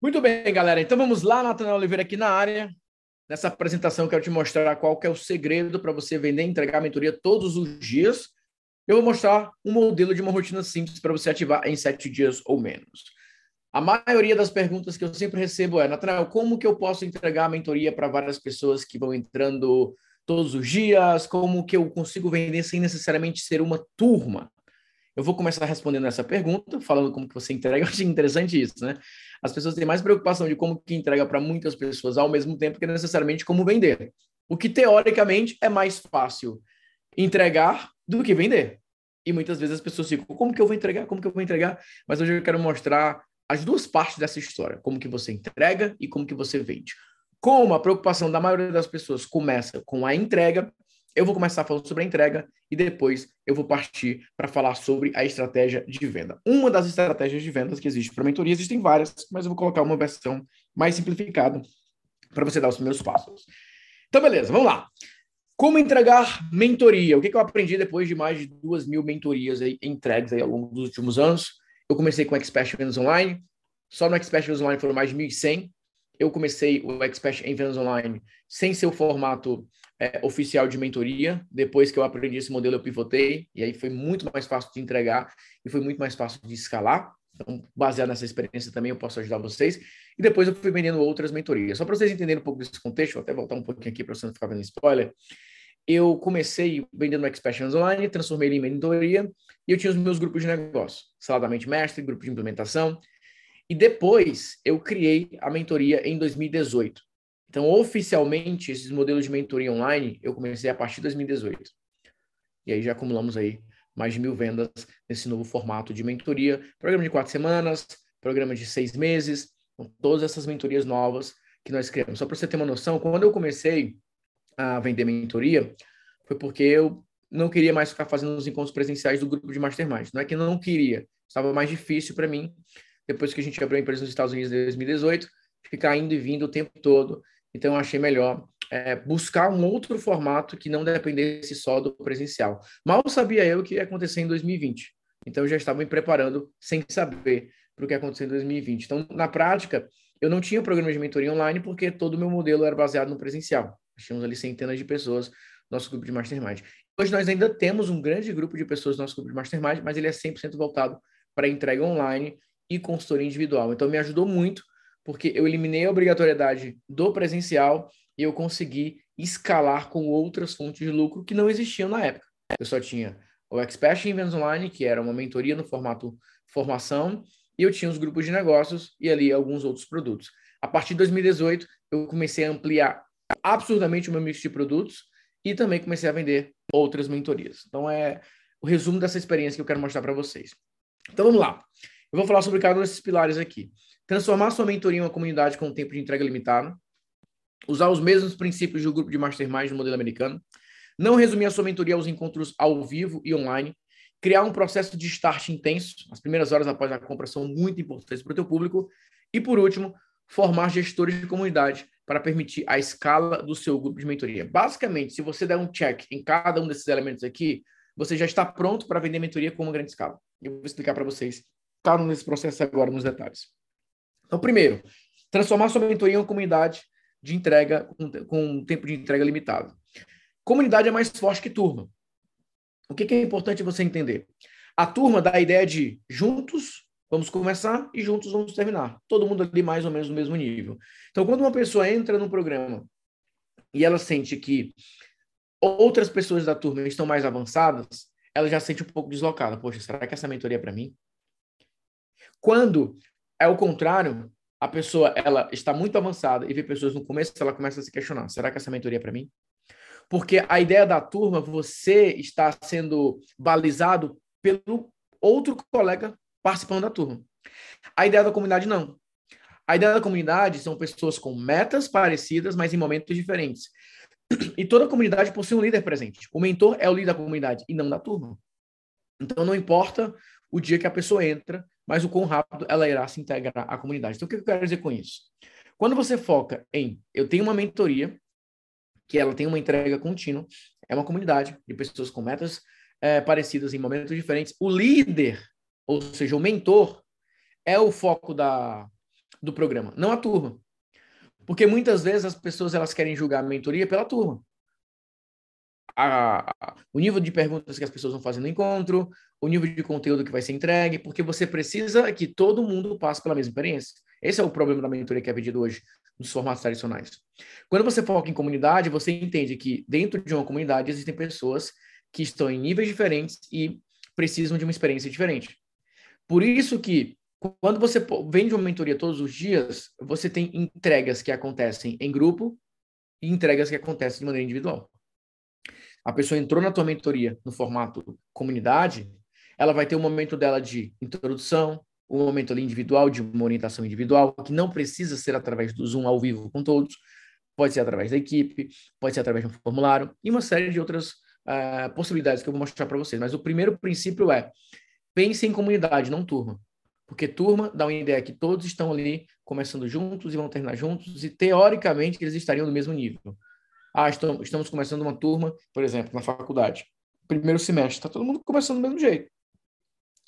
Muito bem, galera. Então vamos lá, Natanael Oliveira aqui na área. Nessa apresentação eu quero te mostrar qual é o segredo para você vender e entregar a mentoria todos os dias. Eu vou mostrar um modelo de uma rotina simples para você ativar em sete dias ou menos. A maioria das perguntas que eu sempre recebo é, Natanael, como que eu posso entregar a mentoria para várias pessoas que vão entrando todos os dias? Como que eu consigo vender sem necessariamente ser uma turma? Eu vou começar respondendo essa pergunta, falando como que você entrega. Eu achei interessante isso, né? As pessoas têm mais preocupação de como que entrega para muitas pessoas ao mesmo tempo que necessariamente como vender. O que teoricamente é mais fácil entregar do que vender. E muitas vezes as pessoas ficam, como que eu vou entregar? Como que eu vou entregar? Mas hoje eu quero mostrar as duas partes dessa história, como que você entrega e como que você vende. Como a preocupação da maioria das pessoas começa com a entrega, eu vou começar falando sobre a entrega e depois eu vou partir para falar sobre a estratégia de venda. Uma das estratégias de vendas que existe para mentoria, existem várias, mas eu vou colocar uma versão mais simplificada para você dar os primeiros passos. Então, beleza, vamos lá. Como entregar mentoria? O que, que eu aprendi depois de mais de duas mil mentorias aí, entregues aí ao longo dos últimos anos? Eu comecei com Expert Vendas Online. Só no Expert Vendas Online foram mais de 1.100. Eu comecei o Expert em Vendas Online sem ser o formato é, oficial de mentoria. Depois que eu aprendi esse modelo, eu pivotei, e aí foi muito mais fácil de entregar e foi muito mais fácil de escalar. Então, baseado nessa experiência também, eu posso ajudar vocês. E depois eu fui vendendo outras mentorias. Só para vocês entenderem um pouco desse contexto, vou até voltar um pouquinho aqui para você não ficar vendo spoiler. Eu comecei vendendo Expressions Online, transformei ele em mentoria, e eu tinha os meus grupos de negócio, Saladamente Mestre, grupo de implementação. E depois eu criei a mentoria em 2018. Então, oficialmente, esses modelos de mentoria online eu comecei a partir de 2018. E aí já acumulamos aí mais de mil vendas nesse novo formato de mentoria. Programa de quatro semanas, programa de seis meses, com todas essas mentorias novas que nós criamos. Só para você ter uma noção, quando eu comecei a vender mentoria, foi porque eu não queria mais ficar fazendo os encontros presenciais do grupo de Mastermind. Não é que eu não queria, estava mais difícil para mim, depois que a gente abriu a empresa nos Estados Unidos em 2018, ficar indo e vindo o tempo todo então, eu achei melhor é, buscar um outro formato que não dependesse só do presencial. Mal sabia eu o que ia acontecer em 2020. Então, eu já estava me preparando sem saber para o que ia acontecer em 2020. Então, na prática, eu não tinha programa de mentoria online porque todo o meu modelo era baseado no presencial. Tínhamos ali centenas de pessoas no nosso grupo de mastermind. Hoje nós ainda temos um grande grupo de pessoas no nosso grupo de mastermind, mas ele é 100% voltado para entrega online e consultoria individual. Então, me ajudou muito porque eu eliminei a obrigatoriedade do presencial e eu consegui escalar com outras fontes de lucro que não existiam na época. Eu só tinha o Expert em Vendas Online, que era uma mentoria no formato formação, e eu tinha os grupos de negócios e ali alguns outros produtos. A partir de 2018, eu comecei a ampliar absurdamente o meu mix de produtos e também comecei a vender outras mentorias. Então é o resumo dessa experiência que eu quero mostrar para vocês. Então vamos lá. Eu vou falar sobre cada um desses pilares aqui transformar sua mentoria em uma comunidade com um tempo de entrega limitado, usar os mesmos princípios do grupo de mastermind no modelo americano, não resumir a sua mentoria aos encontros ao vivo e online, criar um processo de start intenso, as primeiras horas após a compra são muito importantes para o teu público, e por último, formar gestores de comunidade para permitir a escala do seu grupo de mentoria. Basicamente, se você der um check em cada um desses elementos aqui, você já está pronto para vender mentoria com uma grande escala. Eu vou explicar para vocês cada um desses processos agora nos detalhes. Então, primeiro, transformar sua mentoria em uma comunidade de entrega com, um tempo de entrega limitado. Comunidade é mais forte que turma. O que, que é importante você entender? A turma dá a ideia de juntos vamos começar e juntos vamos terminar. Todo mundo ali mais ou menos no mesmo nível. Então, quando uma pessoa entra no programa e ela sente que outras pessoas da turma estão mais avançadas, ela já sente um pouco deslocada. Poxa, será que essa mentoria é para mim? Quando é o contrário. A pessoa ela está muito avançada e vê pessoas no começo, ela começa a se questionar: será que essa mentoria é para mim? Porque a ideia da turma, você está sendo balizado pelo outro colega participando da turma. A ideia da comunidade não. A ideia da comunidade são pessoas com metas parecidas, mas em momentos diferentes. E toda comunidade possui um líder presente. O mentor é o líder da comunidade e não da turma. Então não importa o dia que a pessoa entra, mas o quão rápido ela irá se integrar à comunidade. Então, o que eu quero dizer com isso? Quando você foca em eu tenho uma mentoria, que ela tem uma entrega contínua, é uma comunidade de pessoas com metas é, parecidas em momentos diferentes. O líder, ou seja, o mentor, é o foco da, do programa, não a turma. Porque muitas vezes as pessoas elas querem julgar a mentoria pela turma. A, o nível de perguntas que as pessoas vão fazer no encontro, o nível de conteúdo que vai ser entregue, porque você precisa que todo mundo passe pela mesma experiência. Esse é o problema da mentoria que é vendido hoje nos formatos tradicionais. Quando você foca em comunidade, você entende que dentro de uma comunidade existem pessoas que estão em níveis diferentes e precisam de uma experiência diferente. Por isso que quando você vende uma mentoria todos os dias, você tem entregas que acontecem em grupo e entregas que acontecem de maneira individual. A pessoa entrou na tua mentoria no formato comunidade, ela vai ter um momento dela de introdução, um momento ali individual, de uma orientação individual, que não precisa ser através do Zoom ao vivo com todos, pode ser através da equipe, pode ser através de um formulário e uma série de outras uh, possibilidades que eu vou mostrar para vocês. Mas o primeiro princípio é pense em comunidade, não turma. Porque turma dá uma ideia que todos estão ali começando juntos e vão terminar juntos, e teoricamente eles estariam no mesmo nível. Ah, estamos, começando uma turma, por exemplo, na faculdade. Primeiro semestre, está todo mundo começando do mesmo jeito.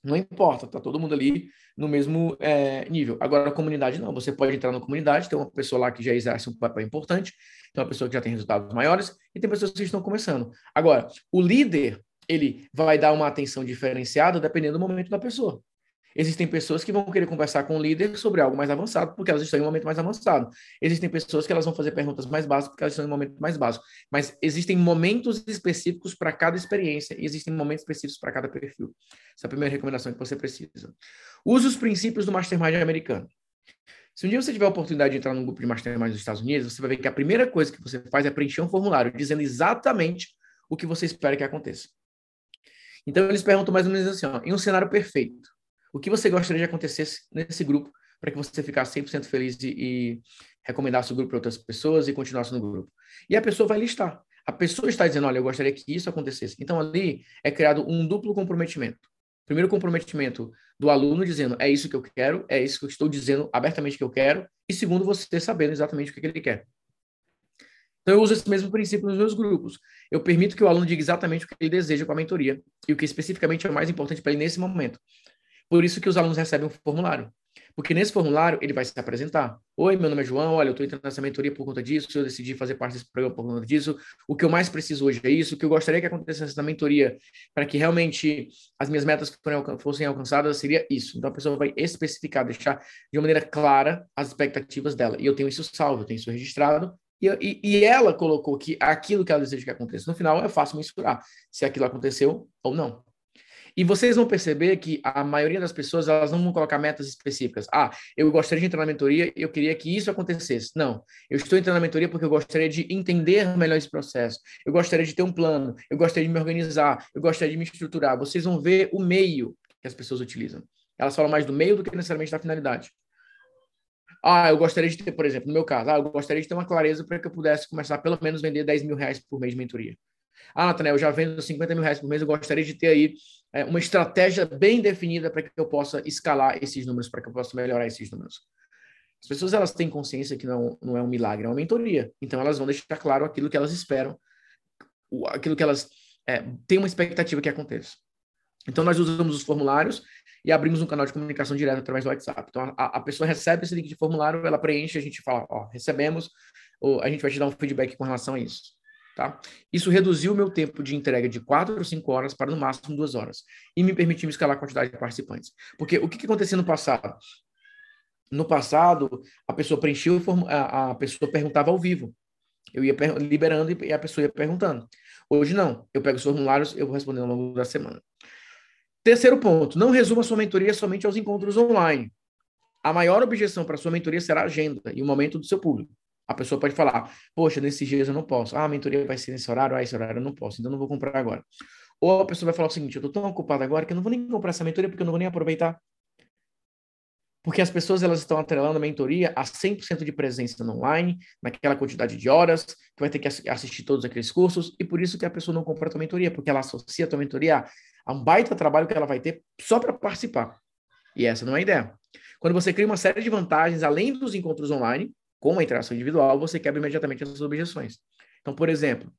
Não importa, tá todo mundo ali no mesmo é, nível. Agora, a comunidade não. Você pode entrar na comunidade, tem uma pessoa lá que já exerce um papel importante, tem uma pessoa que já tem resultados maiores e tem pessoas que estão começando. Agora, o líder, ele vai dar uma atenção diferenciada dependendo do momento da pessoa. Existem pessoas que vão querer conversar com o líder sobre algo mais avançado, porque elas estão em um momento mais avançado. Existem pessoas que elas vão fazer perguntas mais básicas, porque elas estão em um momento mais básico. Mas existem momentos específicos para cada experiência e existem momentos específicos para cada perfil. Essa é a primeira recomendação que você precisa. Use os princípios do Mastermind americano. Se um dia você tiver a oportunidade de entrar num grupo de Mastermind dos Estados Unidos, você vai ver que a primeira coisa que você faz é preencher um formulário dizendo exatamente o que você espera que aconteça. Então, eles perguntam mais ou menos assim, ó, em um cenário perfeito, o que você gostaria de acontecesse nesse grupo para que você ficasse 100% feliz e, e recomendasse o grupo para outras pessoas e continuasse no grupo? E a pessoa vai listar. A pessoa está dizendo, olha, eu gostaria que isso acontecesse. Então, ali é criado um duplo comprometimento. Primeiro comprometimento do aluno dizendo, é isso que eu quero, é isso que eu estou dizendo abertamente que eu quero. E segundo, você sabendo exatamente o que ele quer. Então, eu uso esse mesmo princípio nos meus grupos. Eu permito que o aluno diga exatamente o que ele deseja com a mentoria e o que especificamente é mais importante para ele nesse momento. Por isso que os alunos recebem um formulário. Porque nesse formulário ele vai se apresentar. Oi, meu nome é João, olha, eu estou entrando nessa mentoria por conta disso, eu decidi fazer parte desse programa por conta disso. O que eu mais preciso hoje é isso, o que eu gostaria que acontecesse na mentoria para que realmente as minhas metas fossem alcançadas seria isso. Então a pessoa vai especificar, deixar de uma maneira clara as expectativas dela. E eu tenho isso salvo, eu tenho isso registrado. E, e, e ela colocou que aquilo que ela deseja que aconteça. No final é fácil mensurar se aquilo aconteceu ou não. E vocês vão perceber que a maioria das pessoas elas não vão colocar metas específicas. Ah, eu gostaria de entrar na mentoria eu queria que isso acontecesse. Não, eu estou entrando na mentoria porque eu gostaria de entender melhor esse processo. Eu gostaria de ter um plano. Eu gostaria de me organizar. Eu gostaria de me estruturar. Vocês vão ver o meio que as pessoas utilizam. Elas falam mais do meio do que necessariamente da finalidade. Ah, eu gostaria de ter, por exemplo, no meu caso, ah, eu gostaria de ter uma clareza para que eu pudesse começar pelo menos vender 10 mil reais por mês de mentoria. Ah, Nathanael, eu já vendo 50 mil reais por mês, eu gostaria de ter aí é, uma estratégia bem definida para que eu possa escalar esses números, para que eu possa melhorar esses números. As pessoas elas têm consciência que não, não é um milagre, é uma mentoria. Então elas vão deixar claro aquilo que elas esperam, aquilo que elas é, têm uma expectativa que aconteça. Então nós usamos os formulários e abrimos um canal de comunicação direto através do WhatsApp. Então a, a pessoa recebe esse link de formulário, ela preenche, a gente fala, ó, recebemos, ou a gente vai te dar um feedback com relação a isso. Tá? Isso reduziu o meu tempo de entrega de 4 ou 5 horas para no máximo 2 horas. E me permitiu escalar a quantidade de participantes. Porque o que, que acontecia no passado? No passado, a pessoa preenchia, a, a pessoa perguntava ao vivo. Eu ia liberando e a pessoa ia perguntando. Hoje não. Eu pego os formulários, eu vou respondendo ao longo da semana. Terceiro ponto, não resuma sua mentoria somente aos encontros online. A maior objeção para sua mentoria será a agenda e o momento do seu público. A pessoa pode falar, poxa, nesses dias eu não posso. Ah, a mentoria vai ser nesse horário, ah, esse horário eu não posso, então não vou comprar agora. Ou a pessoa vai falar o seguinte, eu estou tão ocupado agora que eu não vou nem comprar essa mentoria porque eu não vou nem aproveitar. Porque as pessoas elas estão atrelando a mentoria a 100% de presença no online, naquela quantidade de horas, que vai ter que assistir todos aqueles cursos, e por isso que a pessoa não compra a tua mentoria, porque ela associa a tua mentoria a um baita trabalho que ela vai ter só para participar. E essa não é a ideia. Quando você cria uma série de vantagens, além dos encontros online, com a interação individual, você quebra imediatamente essas objeções. Então, por exemplo,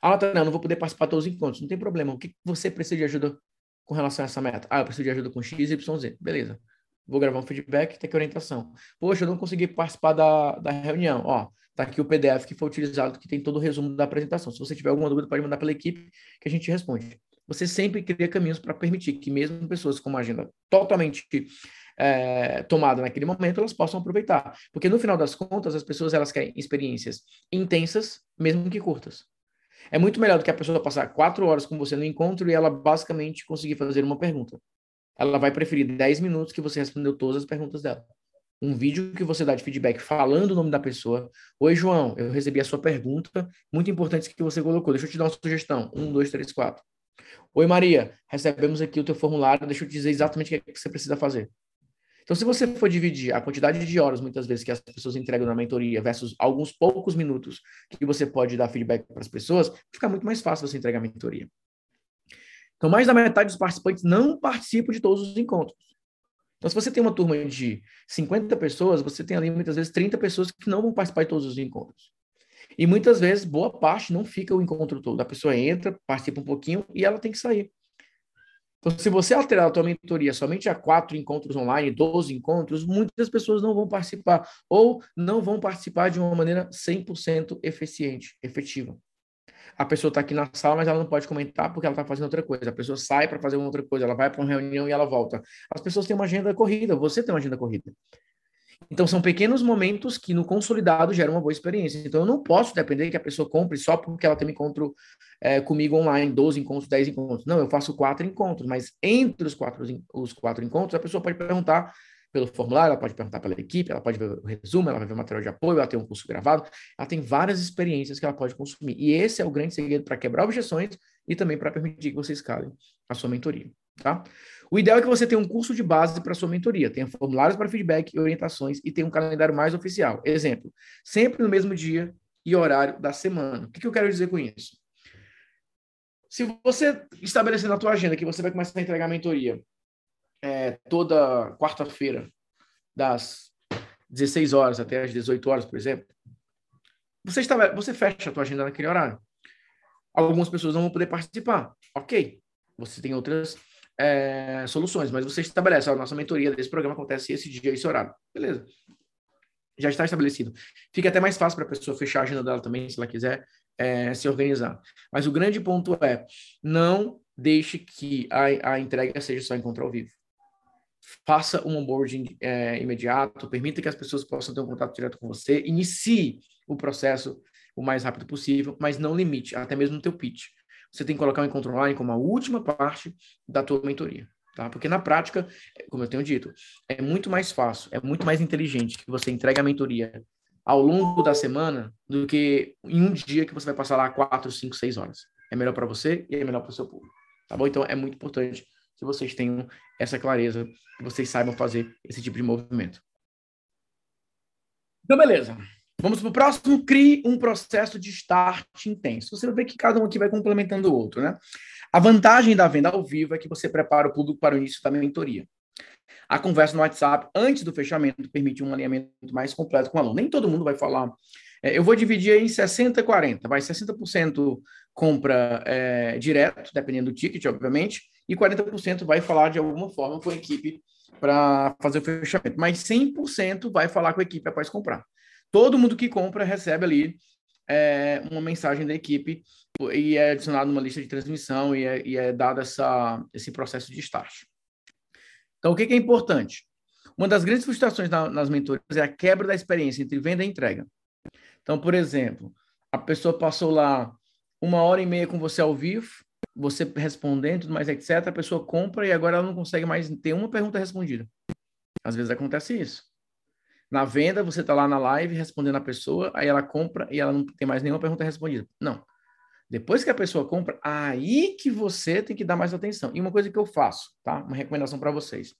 ah, Nathanael, não vou poder participar de todos os encontros. Não tem problema. O que você precisa de ajuda com relação a essa meta? Ah, eu preciso de ajuda com X, Y, Z. Beleza. vou gravar um feedback, tá aqui orientação. Poxa, eu não consegui participar da, da reunião. Ó, tá aqui o PDF que foi utilizado, que tem todo o resumo da apresentação. Se você tiver alguma dúvida, pode mandar pela equipe que a gente responde. Você sempre cria caminhos para permitir que mesmo pessoas com uma agenda totalmente é, tomada naquele momento, elas possam aproveitar. Porque no final das contas, as pessoas elas querem experiências intensas, mesmo que curtas. É muito melhor do que a pessoa passar quatro horas com você no encontro e ela basicamente conseguir fazer uma pergunta. Ela vai preferir 10 minutos que você respondeu todas as perguntas dela. Um vídeo que você dá de feedback falando o nome da pessoa. Oi, João, eu recebi a sua pergunta, muito importante que você colocou. Deixa eu te dar uma sugestão. Um, dois, três, quatro. Oi, Maria, recebemos aqui o teu formulário, deixa eu te dizer exatamente o que, é que você precisa fazer. Então, se você for dividir a quantidade de horas, muitas vezes, que as pessoas entregam na mentoria versus alguns poucos minutos que você pode dar feedback para as pessoas, fica muito mais fácil você entregar a mentoria. Então, mais da metade dos participantes não participam de todos os encontros. Então, se você tem uma turma de 50 pessoas, você tem ali muitas vezes 30 pessoas que não vão participar de todos os encontros. E muitas vezes, boa parte não fica o encontro todo. A pessoa entra, participa um pouquinho e ela tem que sair. Então, se você alterar a tua mentoria somente a quatro encontros online, 12 encontros, muitas pessoas não vão participar ou não vão participar de uma maneira 100% eficiente, efetiva. A pessoa está aqui na sala, mas ela não pode comentar porque ela está fazendo outra coisa. A pessoa sai para fazer outra coisa, ela vai para uma reunião e ela volta. As pessoas têm uma agenda corrida, você tem uma agenda corrida. Então, são pequenos momentos que no consolidado geram uma boa experiência. Então, eu não posso depender que a pessoa compre só porque ela tem um encontro é, comigo online, 12 encontros, 10 encontros. Não, eu faço quatro encontros, mas entre os quatro, os quatro encontros, a pessoa pode perguntar pelo formulário, ela pode perguntar pela equipe, ela pode ver o resumo, ela vai ver o material de apoio, ela tem um curso gravado, ela tem várias experiências que ela pode consumir. E esse é o grande segredo para quebrar objeções e também para permitir que você escale a sua mentoria, tá? O ideal é que você tenha um curso de base para sua mentoria, tenha formulários para feedback e orientações e tenha um calendário mais oficial. Exemplo, sempre no mesmo dia e horário da semana. O que, que eu quero dizer com isso? Se você estabelecer na tua agenda que você vai começar a entregar a mentoria é, toda quarta-feira, das 16 horas até as 18 horas, por exemplo, você, você fecha a tua agenda naquele horário. Algumas pessoas não vão poder participar. Ok. Você tem outras é, soluções, mas você estabelece, a nossa mentoria desse programa acontece esse dia, esse horário. Beleza. Já está estabelecido. Fica até mais fácil para a pessoa fechar a agenda dela também, se ela quiser é, se organizar. Mas o grande ponto é, não deixe que a, a entrega seja só encontro ao vivo. Faça um onboarding é, imediato, permita que as pessoas possam ter um contato direto com você, inicie o processo o mais rápido possível, mas não limite, até mesmo no teu pitch você tem que colocar o encontro online como a última parte da tua mentoria. Tá? Porque na prática, como eu tenho dito, é muito mais fácil, é muito mais inteligente que você entregue a mentoria ao longo da semana do que em um dia que você vai passar lá quatro, cinco, seis horas. É melhor para você e é melhor para o seu público. Tá bom? Então é muito importante que vocês tenham essa clareza, que vocês saibam fazer esse tipo de movimento. Então, beleza. Vamos para o próximo. Crie um processo de start intenso. Você vai ver que cada um aqui vai complementando o outro, né? A vantagem da venda ao vivo é que você prepara o público para o início da mentoria. A conversa no WhatsApp antes do fechamento permite um alinhamento mais completo com o aluno. Nem todo mundo vai falar. É, eu vou dividir em 60 e 40. Vai 60% compra é, direto, dependendo do ticket, obviamente, e 40% vai falar de alguma forma com a equipe para fazer o fechamento. Mas 100% vai falar com a equipe após comprar todo mundo que compra recebe ali é, uma mensagem da equipe e é adicionado uma lista de transmissão e é, e é dado essa, esse processo de start. Então, o que, que é importante? Uma das grandes frustrações na, nas mentorias é a quebra da experiência entre venda e entrega. Então, por exemplo, a pessoa passou lá uma hora e meia com você ao vivo, você respondendo, mais, etc. A pessoa compra e agora ela não consegue mais ter uma pergunta respondida. Às vezes acontece isso. Na venda, você está lá na live respondendo a pessoa, aí ela compra e ela não tem mais nenhuma pergunta respondida. Não. Depois que a pessoa compra, aí que você tem que dar mais atenção. E uma coisa que eu faço, tá? Uma recomendação para vocês.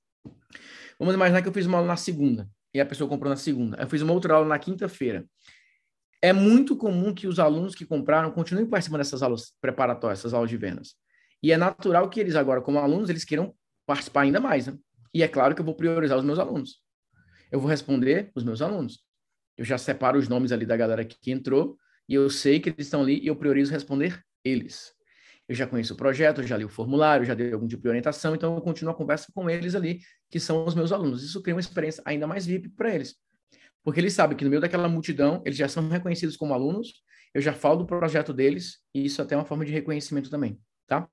Vamos imaginar que eu fiz uma aula na segunda e a pessoa comprou na segunda. Eu fiz uma outra aula na quinta-feira. É muito comum que os alunos que compraram continuem participando dessas aulas preparatórias, essas aulas de vendas. E é natural que eles agora, como alunos, eles queiram participar ainda mais, né? E é claro que eu vou priorizar os meus alunos eu vou responder os meus alunos. Eu já separo os nomes ali da galera que entrou e eu sei que eles estão ali e eu priorizo responder eles. eu já conheço o projeto, já li o formulário, já dei algum tipo de orientação, então eu continuo a conversa com eles ali, que são os meus alunos. Isso cria uma experiência ainda mais VIP para eles. Porque eles sabem que no meio daquela multidão, eles já são reconhecidos como alunos, eu já falo do projeto deles, e isso até é uma forma de reconhecimento também, tá?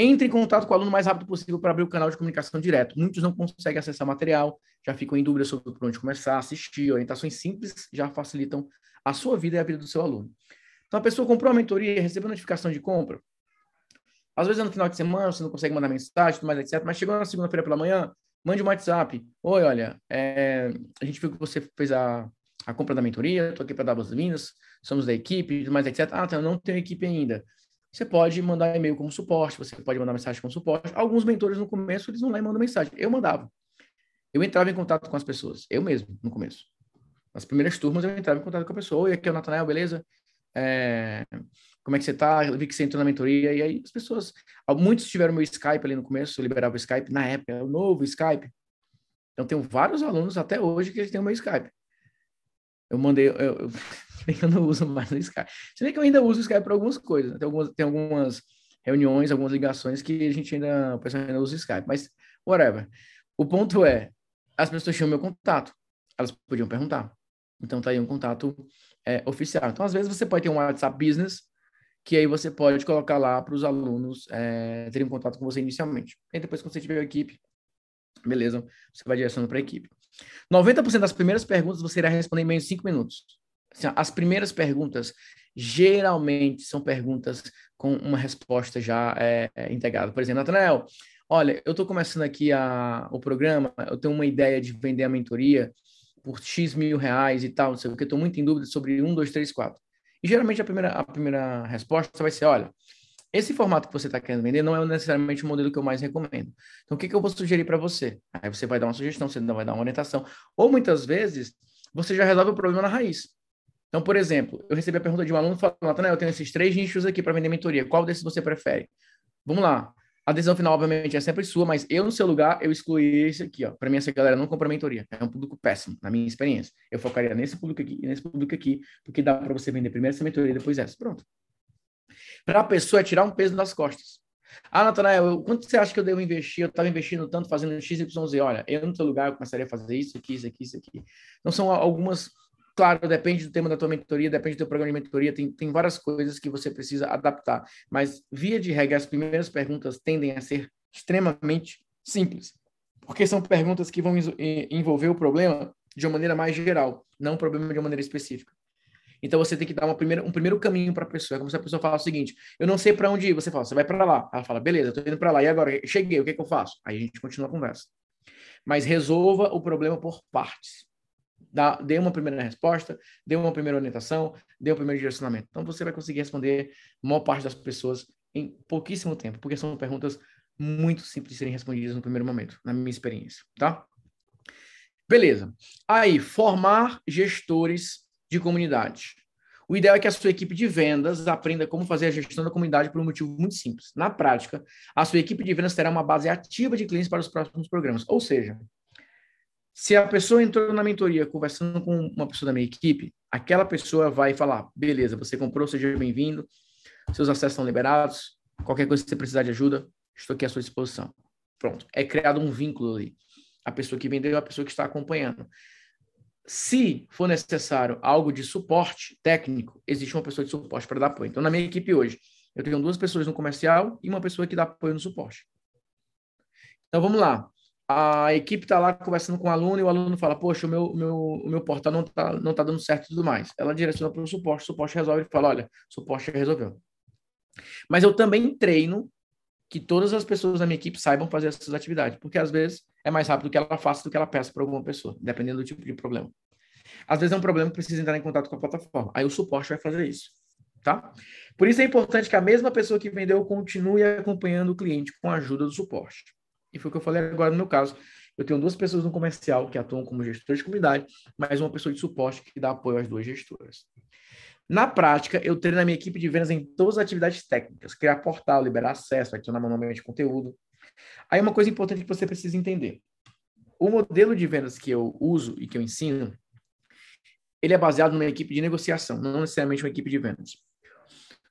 Entre em contato com o aluno o mais rápido possível para abrir o canal de comunicação direto. Muitos não conseguem acessar material, já ficam em dúvida sobre por onde começar, assistir. Orientações simples já facilitam a sua vida e a vida do seu aluno. Então, a pessoa comprou a mentoria, recebeu notificação de compra. Às vezes, no final de semana, você não consegue mandar mensagem, tudo mais, etc. Mas chegou na segunda-feira pela manhã, mande um WhatsApp. Oi, olha, é, a gente viu que você fez a, a compra da mentoria, estou aqui para dar boas-vindas, somos da equipe, tudo mais, etc. Ah, então, eu não tenho equipe ainda. Você pode mandar e-mail como suporte, você pode mandar mensagem como suporte. Alguns mentores no começo, eles vão lá e mandam mensagem. Eu mandava. Eu entrava em contato com as pessoas, eu mesmo, no começo. Nas primeiras turmas, eu entrava em contato com a pessoa. Oi, aqui é o Natanael, beleza? É, como é que você tá? Eu vi que você entrou na mentoria. E aí as pessoas, muitos tiveram meu Skype ali no começo, eu liberava o Skype na época, o novo Skype. Então, tenho vários alunos até hoje que eles têm o meu Skype. Eu mandei, eu, eu, eu não uso mais o Skype. Se bem que eu ainda uso o Skype para algumas coisas. Né? Tem algumas, tem algumas reuniões, algumas ligações que a gente ainda, o pessoal ainda usa o Skype. Mas, whatever. O ponto é, as pessoas tinham meu contato. Elas podiam perguntar. Então, tá aí um contato é, oficial. Então, às vezes, você pode ter um WhatsApp Business, que aí você pode colocar lá para os alunos é, terem um contato com você inicialmente. E depois, quando você tiver a equipe, beleza, você vai direcionando para a equipe. 90% das primeiras perguntas você irá responder em menos de 5 minutos. Assim, as primeiras perguntas geralmente são perguntas com uma resposta já é, é integrada. Por exemplo, Natanael, olha, eu estou começando aqui a, o programa, eu tenho uma ideia de vender a mentoria por X mil reais e tal, não sei o que, estou muito em dúvida sobre um, dois, três, quatro. E geralmente a primeira, a primeira resposta vai ser, olha, esse formato que você está querendo vender não é necessariamente o modelo que eu mais recomendo. Então, o que, que eu vou sugerir para você? Aí você vai dar uma sugestão, você vai dar uma orientação. Ou muitas vezes, você já resolve o problema na raiz. Então, por exemplo, eu recebi a pergunta de um aluno falando, Natanael, eu tenho esses três nichos aqui para vender mentoria. Qual desses você prefere? Vamos lá. A decisão final, obviamente, é sempre sua, mas eu, no seu lugar, eu excluí esse aqui, ó. Para mim, essa galera não compra mentoria. É um público péssimo, na minha experiência. Eu focaria nesse público aqui e nesse público aqui, porque dá para você vender primeiro essa mentoria e depois essa. Pronto. Para a pessoa é tirar um peso das costas. Ah, Natanael, quanto você acha que eu devo investir? Eu estava investindo tanto fazendo X, Y, Z. Olha, eu no seu lugar, eu começaria a fazer isso aqui, isso aqui, isso aqui. Então, são algumas Claro, depende do tema da tua mentoria, depende do teu programa de mentoria, tem, tem várias coisas que você precisa adaptar. Mas, via de regra, as primeiras perguntas tendem a ser extremamente simples, porque são perguntas que vão envolver o problema de uma maneira mais geral, não o problema de uma maneira específica. Então você tem que dar uma primeira, um primeiro caminho para a pessoa. É como se a pessoa fala o seguinte: eu não sei para onde ir. Você fala, você vai para lá. Ela fala, beleza, estou indo para lá. E agora? Cheguei, o que, que eu faço? Aí a gente continua a conversa. Mas resolva o problema por partes dá, dê uma primeira resposta, dê uma primeira orientação, dê o um primeiro direcionamento. Então você vai conseguir responder a maior parte das pessoas em pouquíssimo tempo, porque são perguntas muito simples de serem respondidas no primeiro momento, na minha experiência, tá? Beleza. Aí, formar gestores de comunidade. O ideal é que a sua equipe de vendas aprenda como fazer a gestão da comunidade por um motivo muito simples. Na prática, a sua equipe de vendas terá uma base ativa de clientes para os próximos programas. Ou seja, se a pessoa entrou na mentoria conversando com uma pessoa da minha equipe, aquela pessoa vai falar: beleza, você comprou, seja bem-vindo, seus acessos estão liberados, qualquer coisa que você precisar de ajuda, estou aqui à sua disposição. Pronto, é criado um vínculo ali. A pessoa que vendeu é a pessoa que está acompanhando. Se for necessário algo de suporte técnico, existe uma pessoa de suporte para dar apoio. Então, na minha equipe hoje, eu tenho duas pessoas no comercial e uma pessoa que dá apoio no suporte. Então, vamos lá a equipe está lá conversando com o aluno e o aluno fala, poxa, o meu, o meu, o meu portal não está não tá dando certo e tudo mais. Ela direciona para o suporte, o suporte resolve e fala, olha, o suporte resolveu. Mas eu também treino que todas as pessoas da minha equipe saibam fazer essas atividades, porque às vezes é mais rápido que ela faça do que ela peça para alguma pessoa, dependendo do tipo de problema. Às vezes é um problema que precisa entrar em contato com a plataforma. Aí o suporte vai fazer isso, tá? Por isso é importante que a mesma pessoa que vendeu continue acompanhando o cliente com a ajuda do suporte. E foi o que eu falei agora no meu caso. Eu tenho duas pessoas no comercial que atuam como gestores de comunidade, mais uma pessoa de suporte que dá apoio às duas gestoras. Na prática, eu treino a minha equipe de vendas em todas as atividades técnicas, criar portal, liberar acesso, adicionar manualmente conteúdo. Aí uma coisa importante que você precisa entender. O modelo de vendas que eu uso e que eu ensino, ele é baseado numa equipe de negociação, não necessariamente uma equipe de vendas.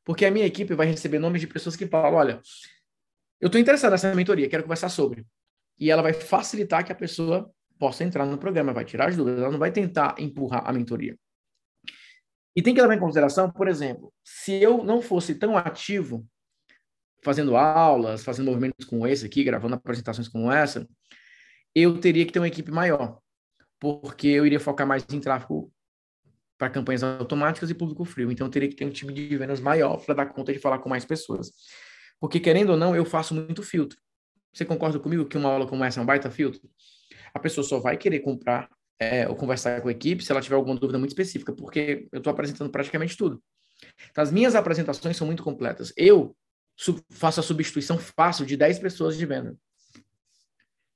Porque a minha equipe vai receber nomes de pessoas que falam: olha, eu estou interessado nessa mentoria, quero conversar sobre. E ela vai facilitar que a pessoa possa entrar no programa, vai tirar as dúvidas, ela não vai tentar empurrar a mentoria. E tem que levar em consideração, por exemplo, se eu não fosse tão ativo fazendo aulas, fazendo movimentos como esse aqui, gravando apresentações como essa, eu teria que ter uma equipe maior, porque eu iria focar mais em tráfego para campanhas automáticas e público frio. Então, eu teria que ter um time de vendas maior para dar conta de falar com mais pessoas. Porque, querendo ou não, eu faço muito filtro. Você concorda comigo que uma aula como essa é um baita filtro? A pessoa só vai querer comprar é, ou conversar com a equipe se ela tiver alguma dúvida muito específica, porque eu estou apresentando praticamente tudo. Então, as minhas apresentações são muito completas. Eu faço a substituição fácil de 10 pessoas de venda.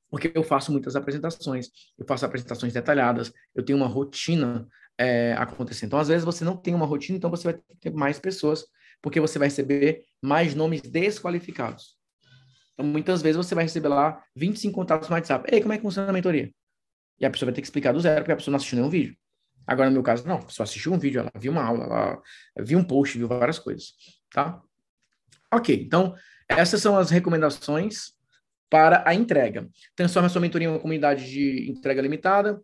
Porque eu faço muitas apresentações, eu faço apresentações detalhadas, eu tenho uma rotina é, acontecendo. Então, às vezes, você não tem uma rotina, então você vai ter mais pessoas, porque você vai receber mais nomes desqualificados. Então, muitas vezes você vai receber lá 25 contatos no WhatsApp. Ei, como é que funciona a mentoria? E a pessoa vai ter que explicar do zero, porque a pessoa não assistiu nenhum vídeo. Agora, no meu caso, não. A pessoa assistiu um vídeo, ela viu uma aula, ela viu um post, viu várias coisas, tá? Ok, então, essas são as recomendações para a entrega. Transforma a sua mentoria em uma comunidade de entrega limitada,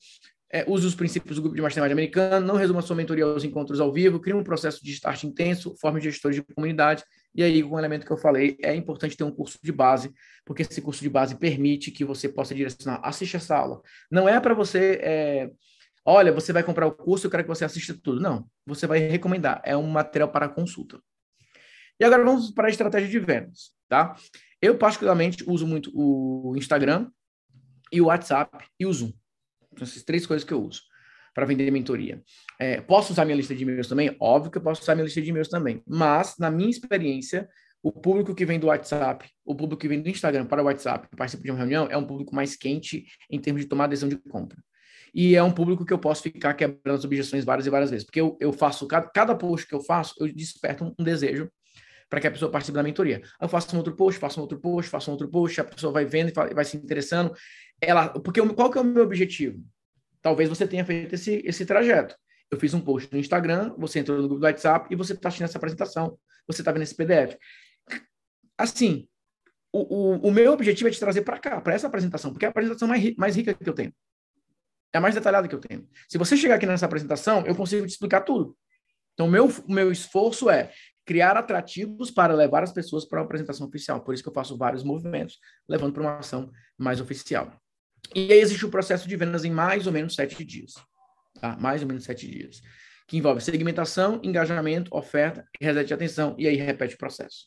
é, use os princípios do grupo de mastermind americano, não resuma sua mentoria aos encontros ao vivo, crie um processo de start intenso, forme gestores de comunidade, e aí, com o elemento que eu falei, é importante ter um curso de base, porque esse curso de base permite que você possa direcionar, assiste essa aula. Não é para você, é, olha, você vai comprar o curso, eu quero que você assista tudo. Não, você vai recomendar, é um material para consulta. E agora vamos para a estratégia de vendas, tá? Eu, particularmente, uso muito o Instagram e o WhatsApp e o Zoom. São essas três coisas que eu uso para vender mentoria. É, posso usar minha lista de e-mails também? Óbvio que eu posso usar minha lista de e-mails também. Mas, na minha experiência, o público que vem do WhatsApp, o público que vem do Instagram para o WhatsApp, que participa de uma reunião, é um público mais quente em termos de tomar decisão de compra. E é um público que eu posso ficar quebrando as objeções várias e várias vezes. Porque eu, eu faço, cada, cada post que eu faço, eu desperto um, um desejo para que a pessoa participe da mentoria. Eu faço um outro post, faço um outro post, faço um outro post, a pessoa vai vendo e vai se interessando. Ela, porque qual que é o meu objetivo? Talvez você tenha feito esse, esse trajeto. Eu fiz um post no Instagram, você entrou no grupo do WhatsApp e você está assistindo essa apresentação, você está vendo esse PDF. Assim, o, o, o meu objetivo é te trazer para cá, para essa apresentação, porque é a apresentação mais, mais rica que eu tenho. É a mais detalhada que eu tenho. Se você chegar aqui nessa apresentação, eu consigo te explicar tudo. Então, o meu, meu esforço é criar atrativos para levar as pessoas para uma apresentação oficial. Por isso que eu faço vários movimentos, levando para uma ação mais oficial. E aí existe o processo de vendas em mais ou menos sete dias. Tá? Mais ou menos sete dias. Que envolve segmentação, engajamento, oferta, reset de atenção, e aí repete o processo.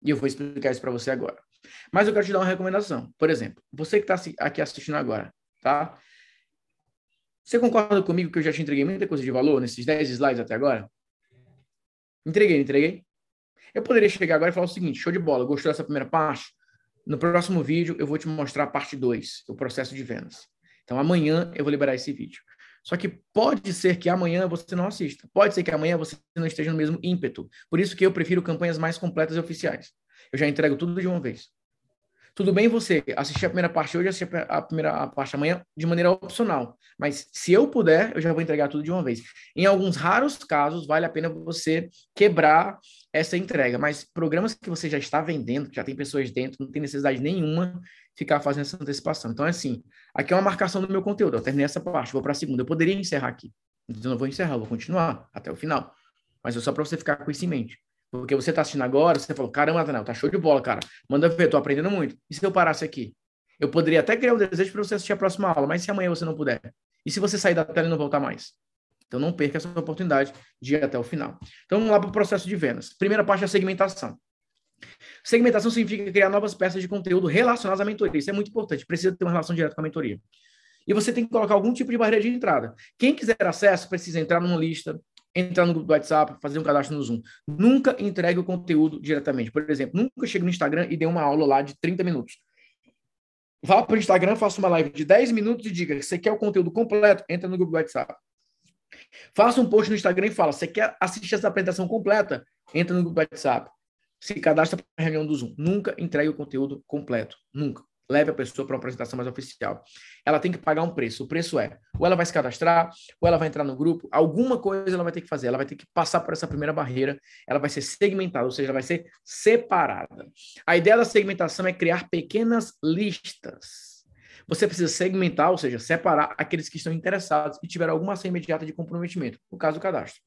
E eu vou explicar isso para você agora. Mas eu quero te dar uma recomendação. Por exemplo, você que está aqui assistindo agora, tá? Você concorda comigo que eu já te entreguei muita coisa de valor nesses 10 slides até agora? Entreguei, entreguei. Eu poderia chegar agora e falar o seguinte: show de bola, gostou dessa primeira parte? No próximo vídeo, eu vou te mostrar a parte 2, o processo de vendas. Então, amanhã eu vou liberar esse vídeo. Só que pode ser que amanhã você não assista. Pode ser que amanhã você não esteja no mesmo ímpeto. Por isso que eu prefiro campanhas mais completas e oficiais. Eu já entrego tudo de uma vez. Tudo bem você assistir a primeira parte hoje, assistir a primeira parte amanhã de maneira opcional. Mas se eu puder, eu já vou entregar tudo de uma vez. Em alguns raros casos, vale a pena você quebrar essa entrega. Mas programas que você já está vendendo, que já tem pessoas dentro, não tem necessidade nenhuma ficar fazendo essa antecipação. Então, é assim, aqui é uma marcação do meu conteúdo. Eu terminei essa parte, vou para a segunda. Eu poderia encerrar aqui. Então, eu não vou encerrar, eu vou continuar até o final. Mas é só para você ficar com isso em mente. Porque você está assistindo agora, você falou, caramba, Nathanael, tá show de bola, cara. Manda ver, tô aprendendo muito. E se eu parasse aqui? Eu poderia até criar um desejo para você assistir a próxima aula, mas se amanhã você não puder? E se você sair da tela e não voltar mais? Então não perca essa oportunidade de ir até o final. Então vamos lá para o processo de vendas. Primeira parte é a segmentação. Segmentação significa criar novas peças de conteúdo relacionadas à mentoria. Isso é muito importante. Precisa ter uma relação direta com a mentoria. E você tem que colocar algum tipo de barreira de entrada. Quem quiser acesso precisa entrar numa lista, entrar no grupo do WhatsApp, fazer um cadastro no Zoom. Nunca entregue o conteúdo diretamente. Por exemplo, nunca chegue no Instagram e dê uma aula lá de 30 minutos. Vá para o Instagram, faça uma live de 10 minutos e diga: você quer o conteúdo completo? Entra no grupo do WhatsApp. Faça um post no Instagram e fala: você quer assistir essa apresentação completa? Entra no grupo do WhatsApp. Se cadastra para a reunião do Zoom. Nunca entregue o conteúdo completo. Nunca. Leve a pessoa para uma apresentação mais oficial. Ela tem que pagar um preço. O preço é, ou ela vai se cadastrar, ou ela vai entrar no grupo, alguma coisa ela vai ter que fazer. Ela vai ter que passar por essa primeira barreira. Ela vai ser segmentada, ou seja, ela vai ser separada. A ideia da segmentação é criar pequenas listas. Você precisa segmentar, ou seja, separar aqueles que estão interessados e tiveram alguma ação imediata de comprometimento, no caso do cadastro.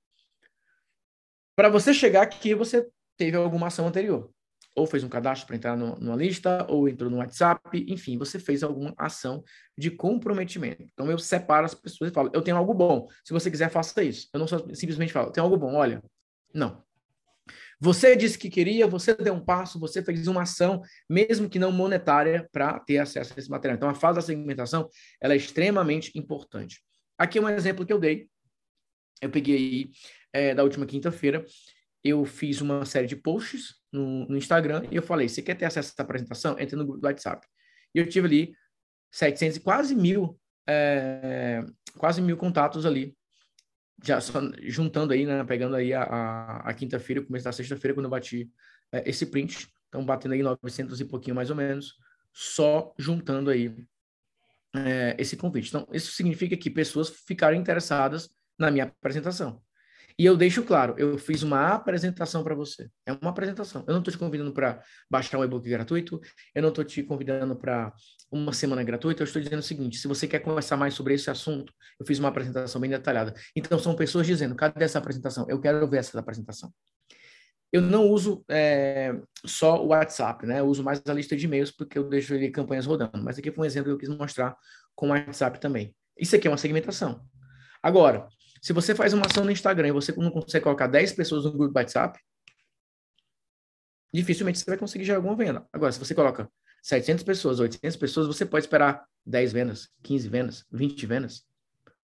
Para você chegar aqui, você teve alguma ação anterior ou fez um cadastro para entrar no, numa lista, ou entrou no WhatsApp, enfim, você fez alguma ação de comprometimento. Então eu separo as pessoas e falo, eu tenho algo bom. Se você quiser, faça isso. Eu não só simplesmente falo, tem algo bom, olha. Não. Você disse que queria, você deu um passo, você fez uma ação, mesmo que não monetária, para ter acesso a esse material. Então a fase da segmentação ela é extremamente importante. Aqui é um exemplo que eu dei. Eu peguei aí é, da última quinta-feira eu fiz uma série de posts no, no, Instagram e eu falei, você quer ter acesso a essa apresentação? Entre no grupo do WhatsApp. E eu tive ali 700 e quase mil, é, quase mil contatos ali, já só, juntando aí, né, pegando aí a, a, a quinta-feira, começo da sexta-feira, quando eu bati é, esse print, então batendo aí 900 e pouquinho mais ou menos, só juntando aí é, esse convite. Então, isso significa que pessoas ficaram interessadas na minha apresentação. E eu deixo claro, eu fiz uma apresentação para você. É uma apresentação. Eu não estou te convidando para baixar um e-book gratuito, eu não estou te convidando para uma semana gratuita, eu estou dizendo o seguinte: se você quer conversar mais sobre esse assunto, eu fiz uma apresentação bem detalhada. Então, são pessoas dizendo: cadê essa apresentação? Eu quero ver essa apresentação. Eu não uso é, só o WhatsApp, né? Eu uso mais a lista de e-mails porque eu deixo ali campanhas rodando. Mas aqui foi um exemplo que eu quis mostrar com o WhatsApp também. Isso aqui é uma segmentação. Agora, se você faz uma ação no Instagram e você não consegue colocar 10 pessoas no grupo do WhatsApp, dificilmente você vai conseguir gerar alguma venda. Agora, se você coloca 700 pessoas, 800 pessoas, você pode esperar 10 vendas, 15 vendas, 20 vendas.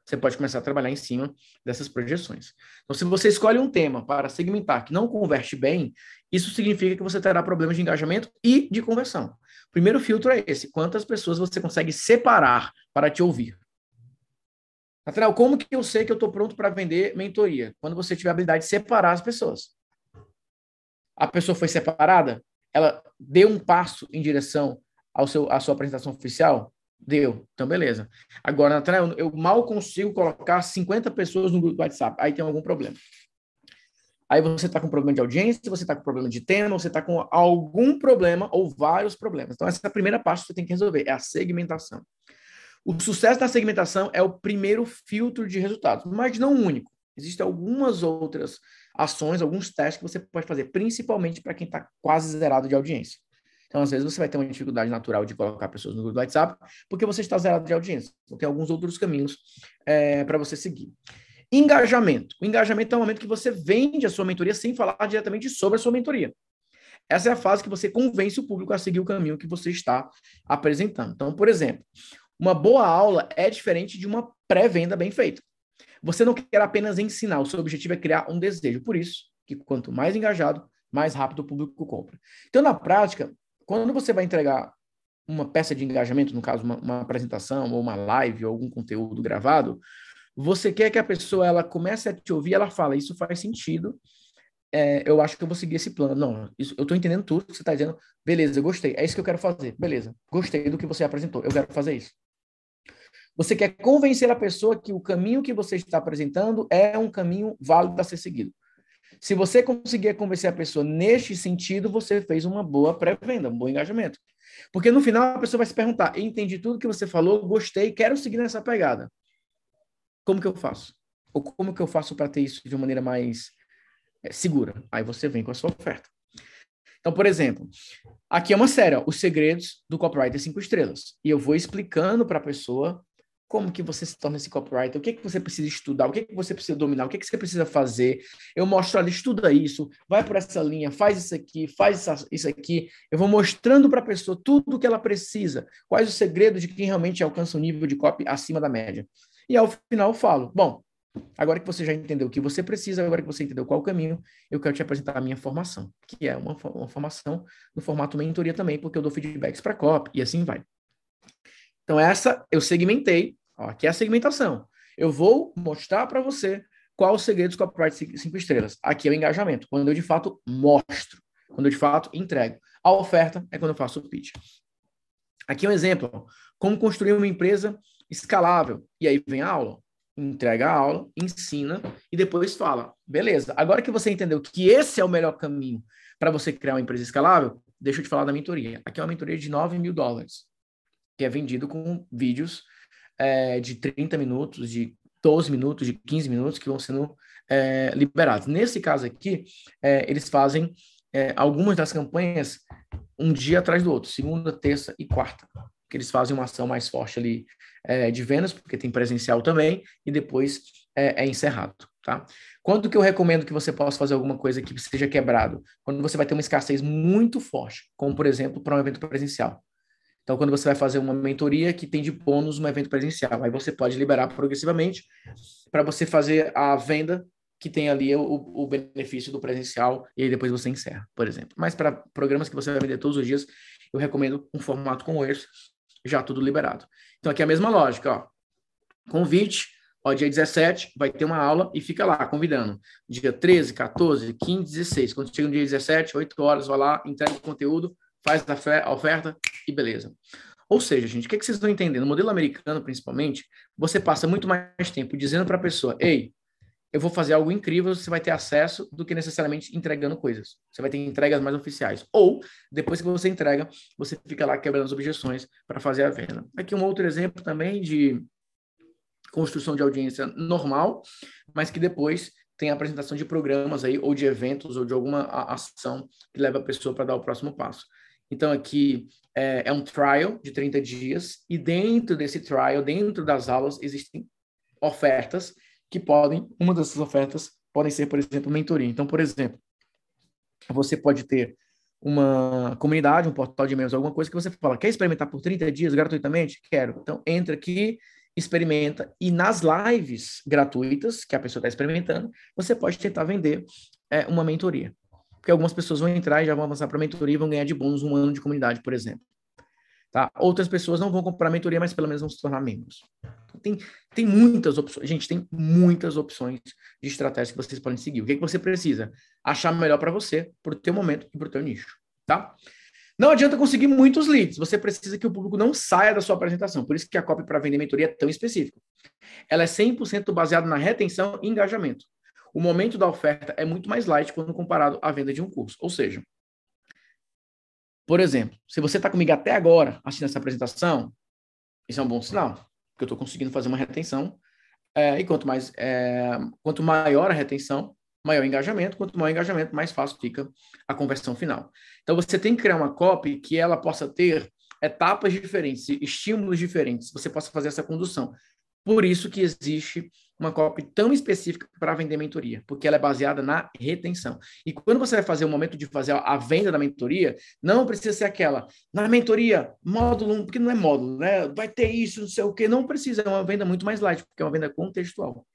Você pode começar a trabalhar em cima dessas projeções. Então, se você escolhe um tema para segmentar que não converte bem, isso significa que você terá problemas de engajamento e de conversão. O primeiro filtro é esse: quantas pessoas você consegue separar para te ouvir? Afinal, como que eu sei que eu estou pronto para vender mentoria? Quando você tiver a habilidade de separar as pessoas. A pessoa foi separada? Ela deu um passo em direção ao seu, à sua apresentação oficial? Deu. Então, beleza. Agora, Nathanael, eu mal consigo colocar 50 pessoas no grupo do WhatsApp. Aí tem algum problema. Aí você está com problema de audiência, você está com problema de tema, você está com algum problema ou vários problemas. Então, essa é a primeira parte que você tem que resolver, é a segmentação. O sucesso da segmentação é o primeiro filtro de resultados, mas não o único. Existem algumas outras ações, alguns testes que você pode fazer, principalmente para quem está quase zerado de audiência. Então, às vezes, você vai ter uma dificuldade natural de colocar pessoas no grupo do WhatsApp, porque você está zerado de audiência. Então, tem alguns outros caminhos é, para você seguir. Engajamento. O engajamento é o momento que você vende a sua mentoria sem falar diretamente sobre a sua mentoria. Essa é a fase que você convence o público a seguir o caminho que você está apresentando. Então, por exemplo, uma boa aula é diferente de uma pré-venda bem feita. Você não quer apenas ensinar, o seu objetivo é criar um desejo. Por isso, que quanto mais engajado, mais rápido o público compra. Então, na prática, quando você vai entregar uma peça de engajamento, no caso, uma, uma apresentação, ou uma live, ou algum conteúdo gravado, você quer que a pessoa ela comece a te ouvir, ela fala, isso faz sentido, é, eu acho que eu vou seguir esse plano. Não, isso, eu estou entendendo tudo que você está dizendo. Beleza, gostei. É isso que eu quero fazer. Beleza, gostei do que você apresentou. Eu quero fazer isso. Você quer convencer a pessoa que o caminho que você está apresentando é um caminho válido a ser seguido. Se você conseguir convencer a pessoa neste sentido, você fez uma boa pré-venda, um bom engajamento. Porque no final a pessoa vai se perguntar: entendi tudo que você falou, gostei, quero seguir nessa pegada. Como que eu faço? Ou como que eu faço para ter isso de uma maneira mais é, segura? Aí você vem com a sua oferta. Então, por exemplo, aqui é uma série, ó, Os Segredos do Copywriter 5 Estrelas. E eu vou explicando para a pessoa como que você se torna esse copywriter, o que, que você precisa estudar, o que, que você precisa dominar, o que, que você precisa fazer. Eu mostro ali, estuda isso, vai por essa linha, faz isso aqui, faz isso aqui. Eu vou mostrando para a pessoa tudo o que ela precisa, quais os segredos de quem realmente alcança um nível de copy acima da média. E ao final eu falo, bom, agora que você já entendeu o que você precisa, agora que você entendeu qual o caminho, eu quero te apresentar a minha formação, que é uma, uma formação no formato mentoria também, porque eu dou feedbacks para copy e assim vai. Então, essa eu segmentei. Ó, aqui é a segmentação. Eu vou mostrar para você qual o segredo dos copyright 5 estrelas. Aqui é o engajamento, quando eu de fato mostro, quando eu de fato entrego. A oferta é quando eu faço o pitch. Aqui é um exemplo. Como construir uma empresa escalável. E aí vem a aula. Entrega a aula, ensina e depois fala. Beleza. Agora que você entendeu que esse é o melhor caminho para você criar uma empresa escalável, deixa eu te falar da mentoria. Aqui é uma mentoria de 9 mil dólares, que é vendido com vídeos é, de 30 minutos, de 12 minutos, de 15 minutos, que vão sendo é, liberados. Nesse caso aqui, é, eles fazem algumas das campanhas um dia atrás do outro, segunda, terça e quarta. Que eles fazem uma ação mais forte ali de vendas, porque tem presencial também, e depois é, é, encerrado, tá? Quando que eu recomendo que você possa fazer alguma coisa que seja quebrado? Quando você vai ter uma escassez muito forte, como por exemplo para um evento presencial. Então, quando você vai fazer uma mentoria que tem de bônus um evento presencial, aí você pode liberar progressivamente para você fazer a venda que tem ali o, o benefício do presencial e aí depois você encerra, por exemplo. Mas para programas que você vai vender todos os dias, eu recomendo um formato como esse, já tudo liberado. Então aqui é a mesma lógica, ó. Convite, ó, dia 17 vai ter uma aula e fica lá convidando. Dia 13, 14, 15, 16. Quando chega no dia 17, 8 horas, vai lá, entrega o conteúdo, faz a oferta e beleza. Ou seja, gente, o que, é que vocês estão entendendo? No modelo americano, principalmente, você passa muito mais tempo dizendo para a pessoa: ei, eu vou fazer algo incrível, você vai ter acesso do que necessariamente entregando coisas. Você vai ter entregas mais oficiais. Ou, depois que você entrega, você fica lá quebrando as objeções para fazer a venda. Aqui um outro exemplo também de construção de audiência normal, mas que depois tem a apresentação de programas aí, ou de eventos, ou de alguma ação que leva a pessoa para dar o próximo passo. Então, aqui é, é, um trial de 30 dias, e dentro desse trial, dentro das aulas, existem ofertas que podem, uma dessas ofertas podem ser, por exemplo, mentoria. Então, por exemplo, você pode ter uma comunidade, um portal de e-mails, alguma coisa que você fala, quer experimentar por 30 dias gratuitamente? Quero. Então, entra aqui, experimenta, e nas lives gratuitas que a pessoa está experimentando, você pode tentar vender é, uma mentoria. Porque algumas pessoas vão entrar e já vão avançar para a mentoria e vão ganhar de bônus um ano de comunidade, por exemplo. Tá? Outras pessoas não vão comprar mentoria, mas pelo menos vão se tornar membros. Tem, tem muitas opções. Gente, tem muitas opções de estratégia que vocês podem seguir. O que, é que você precisa? Achar melhor para você, para o teu momento e para o teu nicho. Tá? Não adianta conseguir muitos leads. Você precisa que o público não saia da sua apresentação. Por isso que a copy para vender mentoria é tão específica. Ela é 100% baseada na retenção e engajamento. O momento da oferta é muito mais light quando comparado à venda de um curso. Ou seja, por exemplo, se você está comigo até agora assistindo essa apresentação, isso é um bom sinal, porque eu estou conseguindo fazer uma retenção. É, e quanto mais, é, quanto maior a retenção, maior o engajamento. Quanto maior o engajamento, mais fácil fica a conversão final. Então você tem que criar uma copy que ela possa ter etapas diferentes, estímulos diferentes. Você possa fazer essa condução. Por isso que existe uma copy tão específica para vender mentoria, porque ela é baseada na retenção. E quando você vai fazer o momento de fazer a venda da mentoria, não precisa ser aquela, na mentoria, módulo 1, porque não é módulo, né? Vai ter isso, não sei o quê. Não precisa, é uma venda muito mais light, porque é uma venda contextual.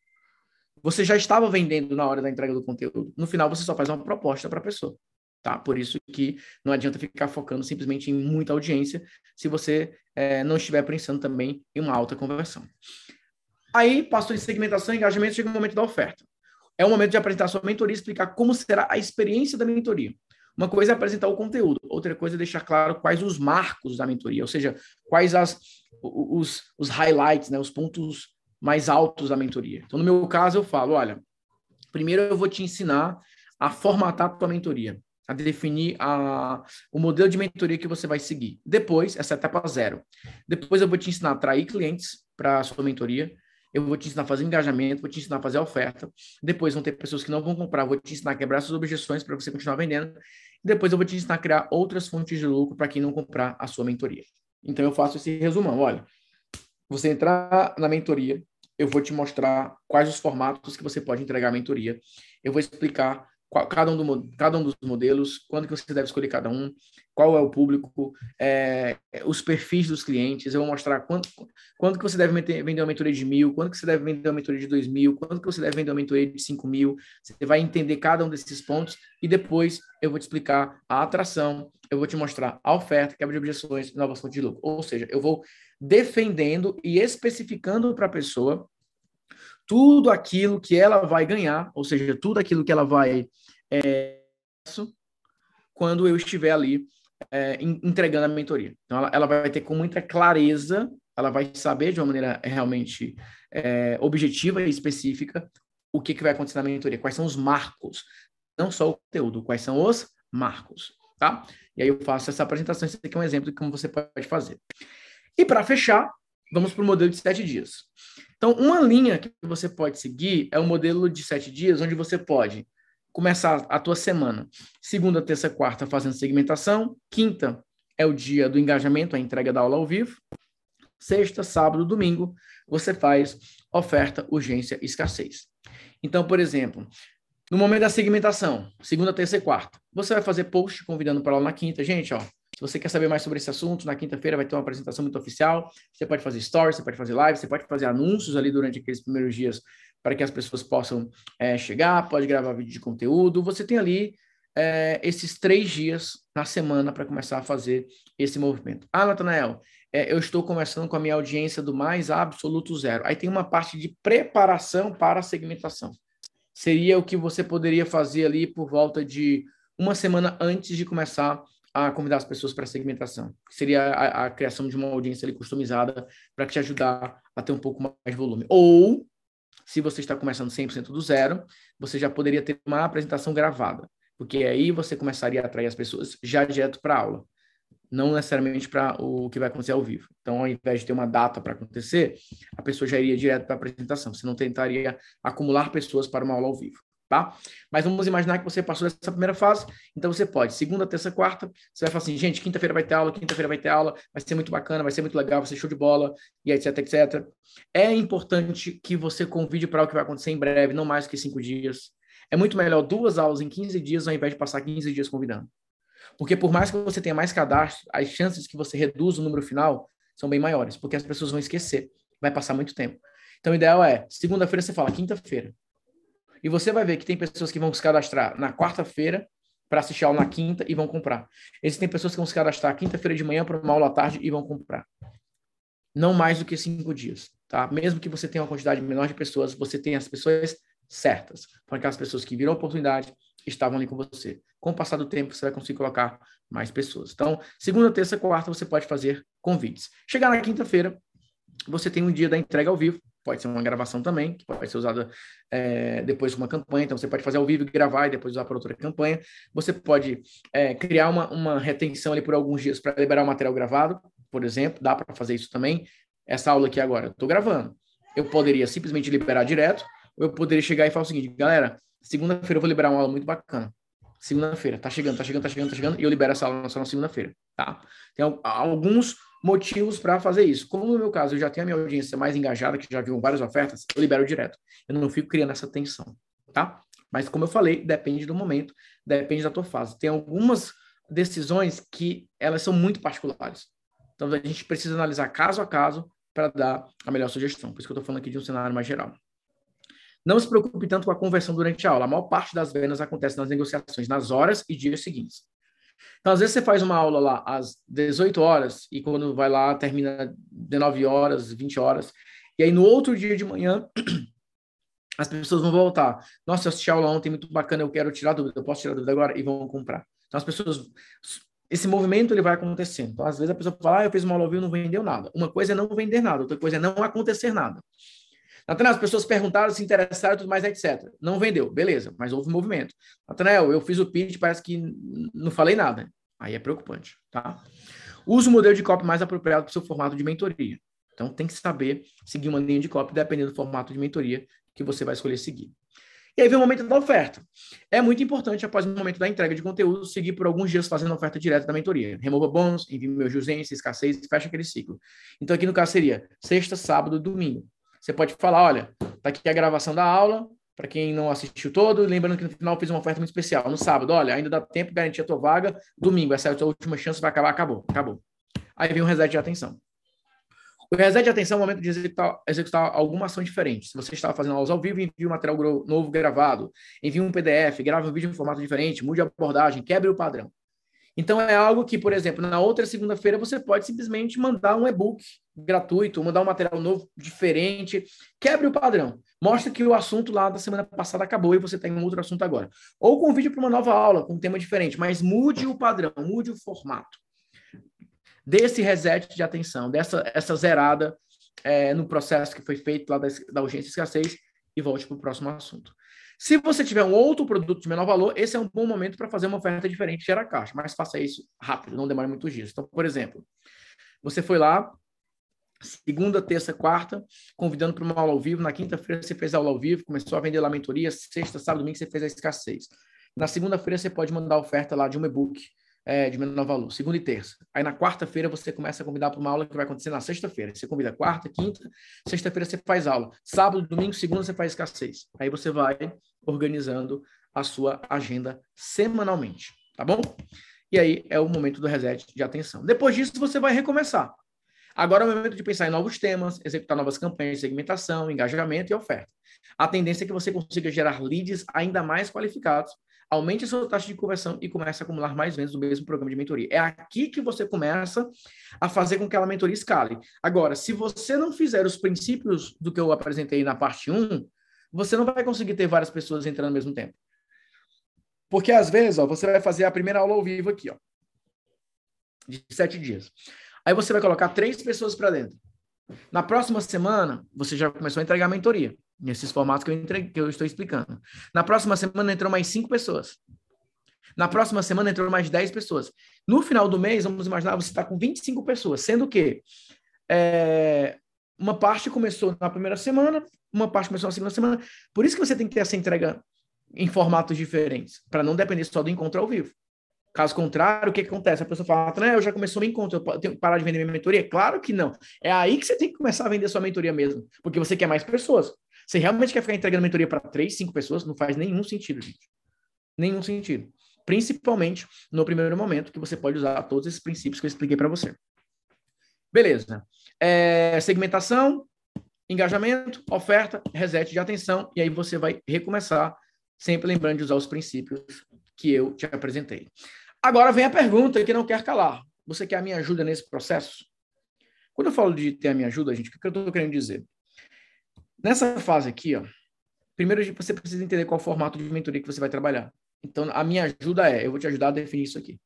Você já estava vendendo na hora da entrega do conteúdo. No final, você só faz uma proposta para a pessoa. Tá? Por isso que não adianta ficar focando simplesmente em muita audiência se você é, não estiver pensando também em uma alta conversão. Aí passou de segmentação engajamento, chega o momento da oferta. É o momento de apresentar sua mentoria e explicar como será a experiência da mentoria. Uma coisa é apresentar o conteúdo, outra coisa é deixar claro quais os marcos da mentoria, ou seja, quais as, os, os highlights, né, os pontos mais altos da mentoria. Então, no meu caso, eu falo: olha, primeiro eu vou te ensinar a formatar a tua mentoria, a definir a, o modelo de mentoria que você vai seguir. Depois, essa etapa zero. Depois, eu vou te ensinar a atrair clientes para a sua mentoria eu vou te ensinar a fazer engajamento, vou te ensinar a fazer oferta. Depois vão ter pessoas que não vão comprar, vou te ensinar a quebrar suas objeções para você continuar vendendo. Depois eu vou te ensinar a criar outras fontes de lucro para quem não comprar a sua mentoria. Então eu faço esse resumão. Olha, você entrar na mentoria, eu vou te mostrar quais os formatos que você pode entregar a mentoria. Eu vou explicar qual, cada, um do, cada um dos modelos, quando que você deve escolher cada um, qual é o público, é, os perfis dos clientes, eu vou mostrar quanto, quando que você deve vender uma mentoria de mil, quando que você deve vender uma mentoria de dois mil, quando que você deve vender uma mentoria de cinco mil, você vai entender cada um desses pontos e depois eu vou te explicar a atração, eu vou te mostrar a oferta, quebra de objeções, novas fontes de lucro. Ou seja, eu vou defendendo e especificando para a pessoa tudo aquilo que ela vai ganhar, ou seja, tudo aquilo que ela vai é, quando eu estiver ali é, entregando a mentoria. Então, ela, ela, vai ter com muita clareza, ela vai saber de uma maneira realmente é, objetiva e específica o que, que vai acontecer na mentoria, quais são os marcos, não só o conteúdo, quais são os marcos, tá? E aí eu faço essa apresentação, esse aqui é um exemplo de como você pode fazer. E para fechar, vamos para o modelo de sete dias. Então, uma linha que você pode seguir é o modelo de sete dias, onde você pode começar a tua semana, segunda, terça, quarta, fazendo segmentação, quinta é o dia do engajamento, a entrega da aula ao vivo, sexta, sábado, domingo, você faz oferta, urgência, escassez. Então, por exemplo, no momento da segmentação, segunda, terça e quarta, você vai fazer post convidando para aula na quinta. Gente, ó, se você quer saber mais sobre esse assunto, na quinta-feira vai ter uma apresentação muito oficial. Você pode fazer stories, você pode fazer live, você pode fazer anúncios ali durante aqueles primeiros dias para que as pessoas possam é, chegar, pode gravar vídeo de conteúdo. Você tem ali é, esses três dias na semana para começar a fazer esse movimento. Ah, Natanael, é, eu estou começando com a minha audiência do mais absoluto zero. Aí tem uma parte de preparação para a segmentação. Seria o que você poderia fazer ali por volta de uma semana antes de começar a convidar as pessoas para a segmentação. Seria a, a, criação de uma audiência ali customizada para te ajudar a ter um pouco mais de volume. Ou se você está começando 100% do zero, você já poderia ter uma apresentação gravada, porque aí você começaria a atrair as pessoas já direto para a aula, não necessariamente para o que vai acontecer ao vivo. Então, ao invés de ter uma data para acontecer, a pessoa já iria direto para a apresentação. Você não tentaria acumular pessoas para uma aula ao vivo tá? Mas vamos imaginar que você passou essa primeira fase, então você pode, segunda, terça, quarta, você vai falar assim, gente, quinta-feira vai ter aula, quinta-feira vai ter aula, vai ser muito bacana, vai ser muito legal, vai ser show de bola, e etc, etc. É importante que você convide para o que vai acontecer em breve, não mais que cinco dias. É muito melhor duas aulas em 15 dias ao invés de passar 15 dias convidando. Porque por mais que você tenha mais cadastro, as chances que você reduza o número final são bem maiores, porque as pessoas vão esquecer, vai passar muito tempo. Então, o ideal é, segunda-feira você fala, quinta-feira. E você vai ver que tem pessoas que vão se cadastrar na quarta-feira para assistir aula na quinta e vão comprar. Existem pessoas que vão se cadastrar quinta-feira de manhã para uma aula à tarde e vão comprar. Não mais do que cinco dias, tá? Mesmo que você tenha uma quantidade menor de pessoas, você tem as pessoas certas. São aquelas pessoas que viram a oportunidade estavam ali com você. Com o passar do tempo, você vai conseguir colocar mais pessoas. Então, segunda, terça, quarta, você pode fazer convites. Chegar na quinta-feira, você tem um dia da entrega ao vivo, pode ser uma gravação também, que pode ser usada é, depois uma campanha, então você pode fazer ao vivo e gravar e depois usar para outra campanha. Você pode é, criar uma, uma retenção ali por alguns dias para liberar o material gravado, por exemplo, dá para fazer isso também. Essa aula aqui agora, eu estou gravando. Eu poderia simplesmente liberar direto, ou eu poderia chegar e falar o seguinte, galera, segunda-feira eu vou liberar uma aula muito bacana. Segunda-feira, tá chegando, tá chegando, tá chegando, tá chegando, e eu libero essa aula só na segunda-feira, tá? Tem alguns motivos para fazer isso. Como no meu caso, eu já tenho a minha audiência mais engajada, que já viu várias ofertas, eu libero direto. Eu não fico criando essa tensão, tá? Mas como eu falei, depende do momento, depende da tua fase. Tem algumas decisões que elas são muito particulares. Então a gente precisa analisar caso a caso para dar a melhor sugestão. Por isso que eu estou falando aqui de um cenário mais geral. Não se preocupe tanto com a conversão durante a aula. A maior parte das vendas acontece nas negociações, nas horas e dias seguintes. Então, às vezes você faz uma aula lá às 18 horas e quando vai lá termina 19 horas, 20 horas. E aí no outro dia de manhã as pessoas vão voltar. Nossa, eu assisti a aula ontem, muito bacana, eu quero tirar dúvida, eu posso tirar dúvida agora? E vão comprar. Então as pessoas esse movimento ele vai acontecendo. Então, às vezes a pessoa fala, ah, eu fiz uma aula vivo não vendeu nada. Uma coisa é não vender nada, outra coisa é não acontecer nada. Natanael, as pessoas perguntaram, se interessaram, tudo mais, etc. Não vendeu, beleza, mas houve movimento. Natanael, eu fiz o pitch, parece que não falei nada. Aí é preocupante, tá? Use o modelo de copy mais apropriado para o seu formato de mentoria. Então, tem que saber seguir uma linha de copy dependendo do formato de mentoria que você vai escolher seguir. E aí vem o momento da oferta. É muito importante, após o momento da entrega de conteúdo, seguir por alguns dias fazendo a oferta direta da mentoria. Remova bônus, envie meus urgência, escassez, fecha aquele ciclo. Então, aqui no caso seria sexta, sábado, domingo. Você pode falar, olha, tá aqui a gravação da aula, para quem não assistiu todo, lembrando que no final eu fiz uma oferta muito especial. No sábado, olha, ainda dá tempo, garantir a tua vaga. Domingo, essa é a tua última chance, vai acabar, acabou, acabou. Aí vem um reset de atenção. O reset de atenção é o momento de executar, executar alguma ação diferente. Se você estava fazendo aulas ao vivo, envie um material novo gravado, envie um PDF, grave um vídeo em formato diferente, mude a abordagem, quebre o padrão. Então, é algo que, por exemplo, na outra segunda-feira você pode simplesmente mandar um e-book gratuito, mandar um material novo, diferente, quebre o padrão. Mostra que o assunto lá da semana passada acabou e você tem um outro assunto agora. Ou convide para uma nova aula com um tema diferente, mas mude o padrão, mude o formato. Desse reset de atenção, dessa essa zerada é, no processo que foi feito lá da, da urgência e escassez e volte para o próximo assunto. Se você tiver um outro produto de menor valor, esse é um bom momento para fazer uma oferta diferente, gerar caixa, mas faça isso rápido, não demore muitos dias. Então, por exemplo, você foi lá, segunda, terça, quarta, convidando para uma aula ao vivo. Na quinta-feira você fez aula ao vivo, começou a vender lá mentoria. Sexta, sábado, domingo você fez a escassez. Na segunda-feira você pode mandar a oferta lá de um e-book é, de menor valor, segunda e terça. Aí na quarta-feira você começa a convidar para uma aula que vai acontecer na sexta-feira. Você convida quarta, quinta, sexta-feira você faz aula. Sábado, domingo, segunda você faz escassez. Aí você vai organizando a sua agenda semanalmente, tá bom? E aí é o momento do reset de atenção. Depois disso você vai recomeçar. Agora é o momento de pensar em novos temas, executar novas campanhas de segmentação, engajamento e oferta. A tendência é que você consiga gerar leads ainda mais qualificados aumente a sua taxa de conversão e comece a acumular mais vendas do mesmo programa de mentoria. É aqui que você começa a fazer com que aquela mentoria escale. Agora, se você não fizer os princípios do que eu apresentei na parte 1, você não vai conseguir ter várias pessoas entrando ao mesmo tempo. Porque às vezes, ó, você vai fazer a primeira aula ao vivo aqui, ó, de sete dias. Aí você vai colocar três pessoas para dentro. Na próxima semana, você já começou a entregar a mentoria nesses formatos que eu, que eu estou explicando. Na próxima semana entrou mais cinco pessoas. Na próxima semana entrou mais 10 pessoas. No final do mês, vamos imaginar, você está com 25 pessoas, sendo que é, uma parte começou na primeira semana, uma parte começou na segunda semana. Por isso que você tem que ter essa entrega em formatos diferentes, para não depender só do encontro ao vivo. Caso contrário, o que, acontece? A pessoa fala, né, eu já começou o encontro, eu tenho que parar de vender minha mentoria? Claro que não. É aí que você tem que começar a vender sua mentoria mesmo, porque você quer mais pessoas. Você realmente quer ficar entregando mentoria para três, cinco pessoas? Não faz nenhum sentido, gente. Nenhum sentido. Principalmente no primeiro momento, que você pode usar todos esses princípios que eu expliquei para você. Beleza. É, segmentação, engajamento, oferta, reset de atenção, e aí você vai recomeçar, sempre lembrando de usar os princípios que eu te apresentei. Agora vem a pergunta que não quer calar. Você quer a minha ajuda nesse processo? Quando eu falo de ter a minha ajuda, gente, o que eu estou querendo dizer? Nessa fase aqui, ó, primeiro você precisa entender qual formato de mentoria que você vai trabalhar. Então, a minha ajuda é, eu vou te ajudar a definir isso aqui.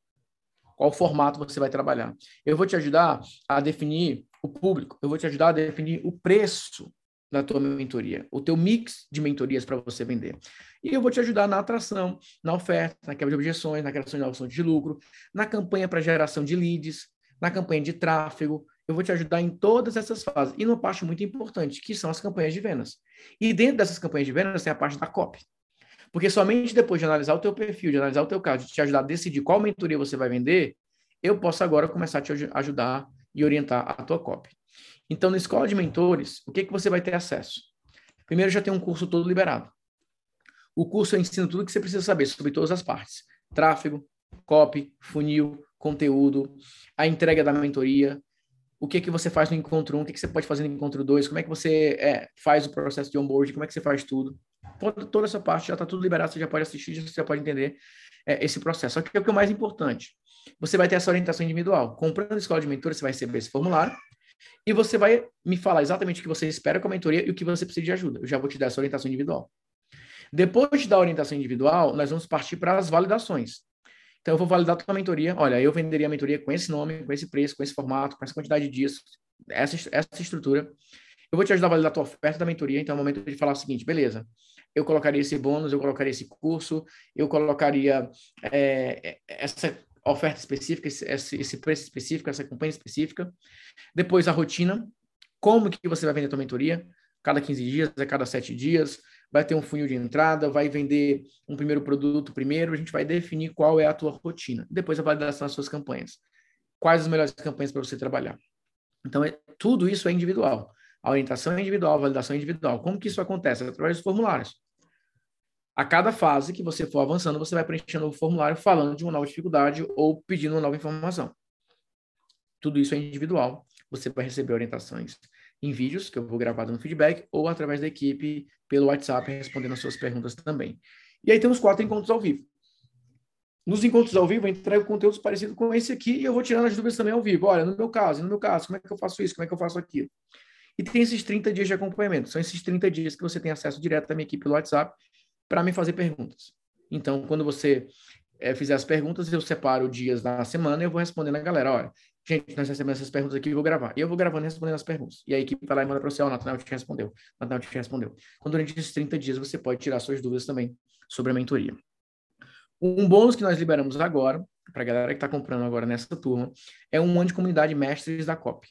Qual formato você vai trabalhar? Eu vou te ajudar a definir o público, eu vou te ajudar a definir o preço da tua mentoria, o teu mix de mentorias para você vender. E eu vou te ajudar na atração, na oferta, na quebra de objeções, na criação de novas de lucro, na campanha para geração de leads, na campanha de tráfego, eu vou te ajudar em todas essas fases. E numa parte muito importante, que são as campanhas de vendas. E dentro dessas campanhas de vendas tem a parte da copy. Porque somente depois de analisar o teu perfil, de analisar o teu caso, de te ajudar a decidir qual mentoria você vai vender, eu posso agora começar a te ajudar e orientar a tua copy. Então, na escola de mentores, o que, que você vai ter acesso? Primeiro, já tem um curso todo liberado. O curso eu ensino tudo que você precisa saber sobre todas as partes: tráfego, copy, funil, conteúdo, a entrega da mentoria, o que que você faz no encontro 1, um, o que, que você pode fazer no encontro 2, como é que você é, faz o processo de onboard, como é que você faz tudo. Toda, toda essa parte já está tudo liberado, você já pode assistir, você já pode entender é, esse processo. Só que é o que é o mais importante. Você vai ter essa orientação individual. Comprando a escola de mentoria, você vai receber esse formulário e você vai me falar exatamente o que você espera com a mentoria e o que você precisa de ajuda. Eu já vou te dar essa orientação individual. Depois da orientação individual, nós vamos partir para as validações. Então, eu vou validar a tua mentoria. Olha, eu venderia a mentoria com esse nome, com esse preço, com esse formato, com essa quantidade de dias, essa, essa estrutura. Eu vou te ajudar a validar a tua oferta da mentoria. Então, é o momento de falar o seguinte: beleza, eu colocaria esse bônus, eu colocaria esse curso, eu colocaria é, essa oferta específica, esse, esse preço específico, essa campanha específica. Depois, a rotina. Como que você vai vender a tua mentoria? Cada 15 dias, a cada 7 dias vai ter um funil de entrada, vai vender um primeiro produto primeiro, a gente vai definir qual é a tua rotina. Depois a validação das suas campanhas. Quais as melhores campanhas para você trabalhar. Então, é, tudo isso é individual. A orientação é individual, a validação é individual. Como que isso acontece? Através dos formulários. A cada fase que você for avançando, você vai preenchendo o formulário falando de uma nova dificuldade ou pedindo uma nova informação. Tudo isso é individual. Você vai receber orientações em vídeos, que eu vou gravar dando feedback, ou através da equipe pelo WhatsApp respondendo as suas perguntas também. E aí temos quatro encontros ao vivo. nos encontros ao vivo, eu entrego conteúdos parecidos com esse aqui e eu vou tirando as dúvidas também ao vivo. Olha, no meu caso, no meu caso, como é que eu faço isso? Como é que eu faço aquilo? E tem esses 30 dias de acompanhamento. São esses 30 dias que você tem acesso direto à minha equipe pelo WhatsApp para me fazer perguntas. Então, quando você é, fizer as perguntas, eu separo dias da semana e eu vou respondendo a galera. Olha, gente, nós recebemos essas perguntas aqui, eu vou gravar. E eu vou gravando e respondendo as perguntas. E a equipe vai lá e manda para você, ó, oh, Nathanael te respondeu. Nathanael te respondeu. Então, durante esses 30 dias, você pode tirar suas dúvidas também sobre a mentoria. Um bônus que nós liberamos agora, para a galera que está comprando agora nessa turma, é um ano de comunidade mestres da COP,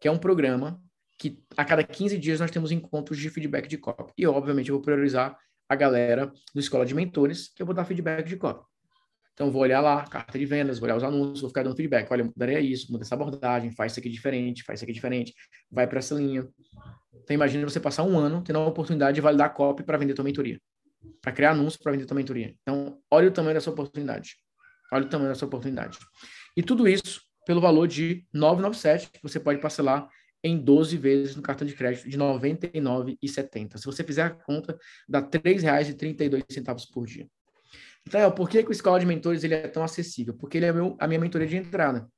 que é um programa que a cada 15 dias nós temos encontros de feedback de COP. E, obviamente, eu vou priorizar a galera do Escola de Mentores, que eu vou dar feedback de COP. Então, vou olhar lá, carta de vendas, vou olhar os anúncios, vou ficar dando feedback. Olha, mudaria isso, muda essa abordagem, faz isso aqui diferente, faz isso aqui diferente, vai para essa linha. Então, imagina você passar um ano tendo a oportunidade de validar COP para vender tua mentoria, para criar anúncios para vender tua mentoria. Então, olha o tamanho dessa oportunidade. Olha o tamanho dessa oportunidade. E tudo isso pelo valor de 997, que você pode parcelar em 12 vezes no cartão de crédito de R$ 99,70. Se você fizer a conta, dá R$ 3,32 por dia. Então, por que, que o Escola de Mentores ele é tão acessível? Porque ele é meu, a minha mentoria de entrada.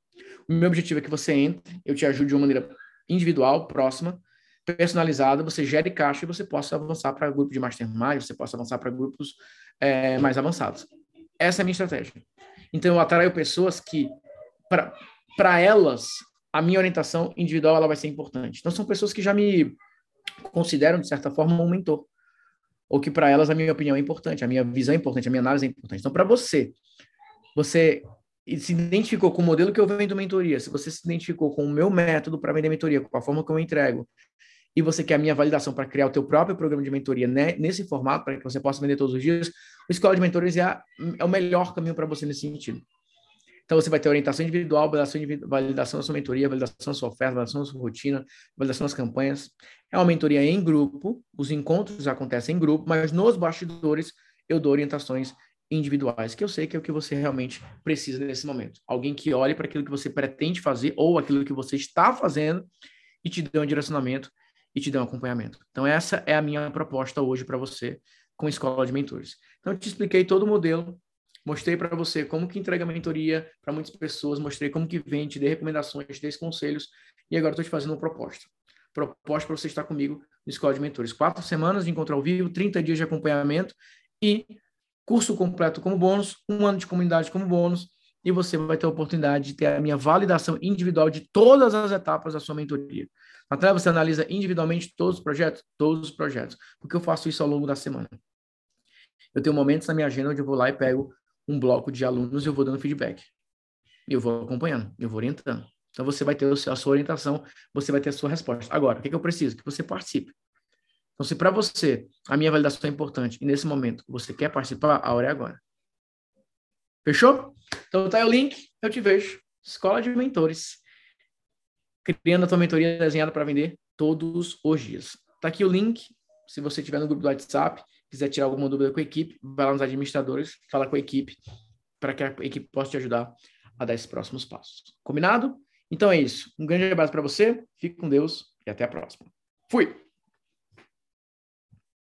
O meu objetivo é que você entre, eu te ajude de uma maneira individual, próxima, personalizada, você gere caixa e você possa avançar para grupo de mastermind, você possa avançar para grupos é, mais avançados. Essa é a minha estratégia. Então, eu atraio pessoas que, para elas, a minha orientação individual ela vai ser importante. Então, são pessoas que já me consideram, de certa forma, um mentor. Ou que para elas a minha opinião é importante, a minha visão é importante, a minha análise é importante. Então, para você, você se identificou com o modelo que eu vendo mentoria, se você se identificou com o meu método para vender mentoria, com a forma que eu entrego, e você quer a minha validação para criar o teu próprio programa de mentoria né, nesse formato, para que você possa vender todos os dias, o Escola de Mentores é, a, é o melhor caminho para você nesse sentido. Então, você vai ter orientação individual, validação, validação da sua mentoria, validação da sua oferta, validação da sua rotina, validação das campanhas. É uma mentoria em grupo, os encontros acontecem em grupo, mas nos bastidores eu dou orientações individuais, que eu sei que é o que você realmente precisa nesse momento. Alguém que olhe para aquilo que você pretende fazer ou aquilo que você está fazendo e te dê um direcionamento e te dê um acompanhamento. Então, essa é a minha proposta hoje para você com a Escola de Mentores. Então, eu te expliquei todo o modelo, Mostrei para você como que entrega mentoria para muitas pessoas, mostrei como que vende, dei recomendações, dei conselhos e agora estou te fazendo uma proposta. Proposta para você estar comigo no Escola de Mentores. Quatro semanas de encontro ao vivo, 30 dias de acompanhamento e curso completo como bônus, um ano de comunidade como bônus e você vai ter a oportunidade de ter a minha validação individual de todas as etapas da sua mentoria. Até você analisa individualmente todos os projetos? Todos os projetos. Porque eu faço isso ao longo da semana. Eu tenho momentos na minha agenda onde eu vou lá e pego um bloco de alunos eu vou dando feedback. Eu vou acompanhando, eu vou orientando. Então você vai ter a sua orientação, você vai ter a sua resposta. Agora, o que, que eu preciso? Que você participe. Então, se para você a minha validação é importante e nesse momento você quer participar, a hora é agora. Fechou? Então tá aí o link, eu te vejo. Escola de Mentores. Criando a tua mentoria desenhada para vender todos os dias. Tá aqui o link. Se você estiver no grupo do WhatsApp, quiser tirar alguma dúvida com a equipe, vai lá nos administradores, fala com a equipe, para que a equipe possa te ajudar a dar esses próximos passos. Combinado? Então é isso. Um grande abraço para você, fique com Deus e até a próxima. Fui!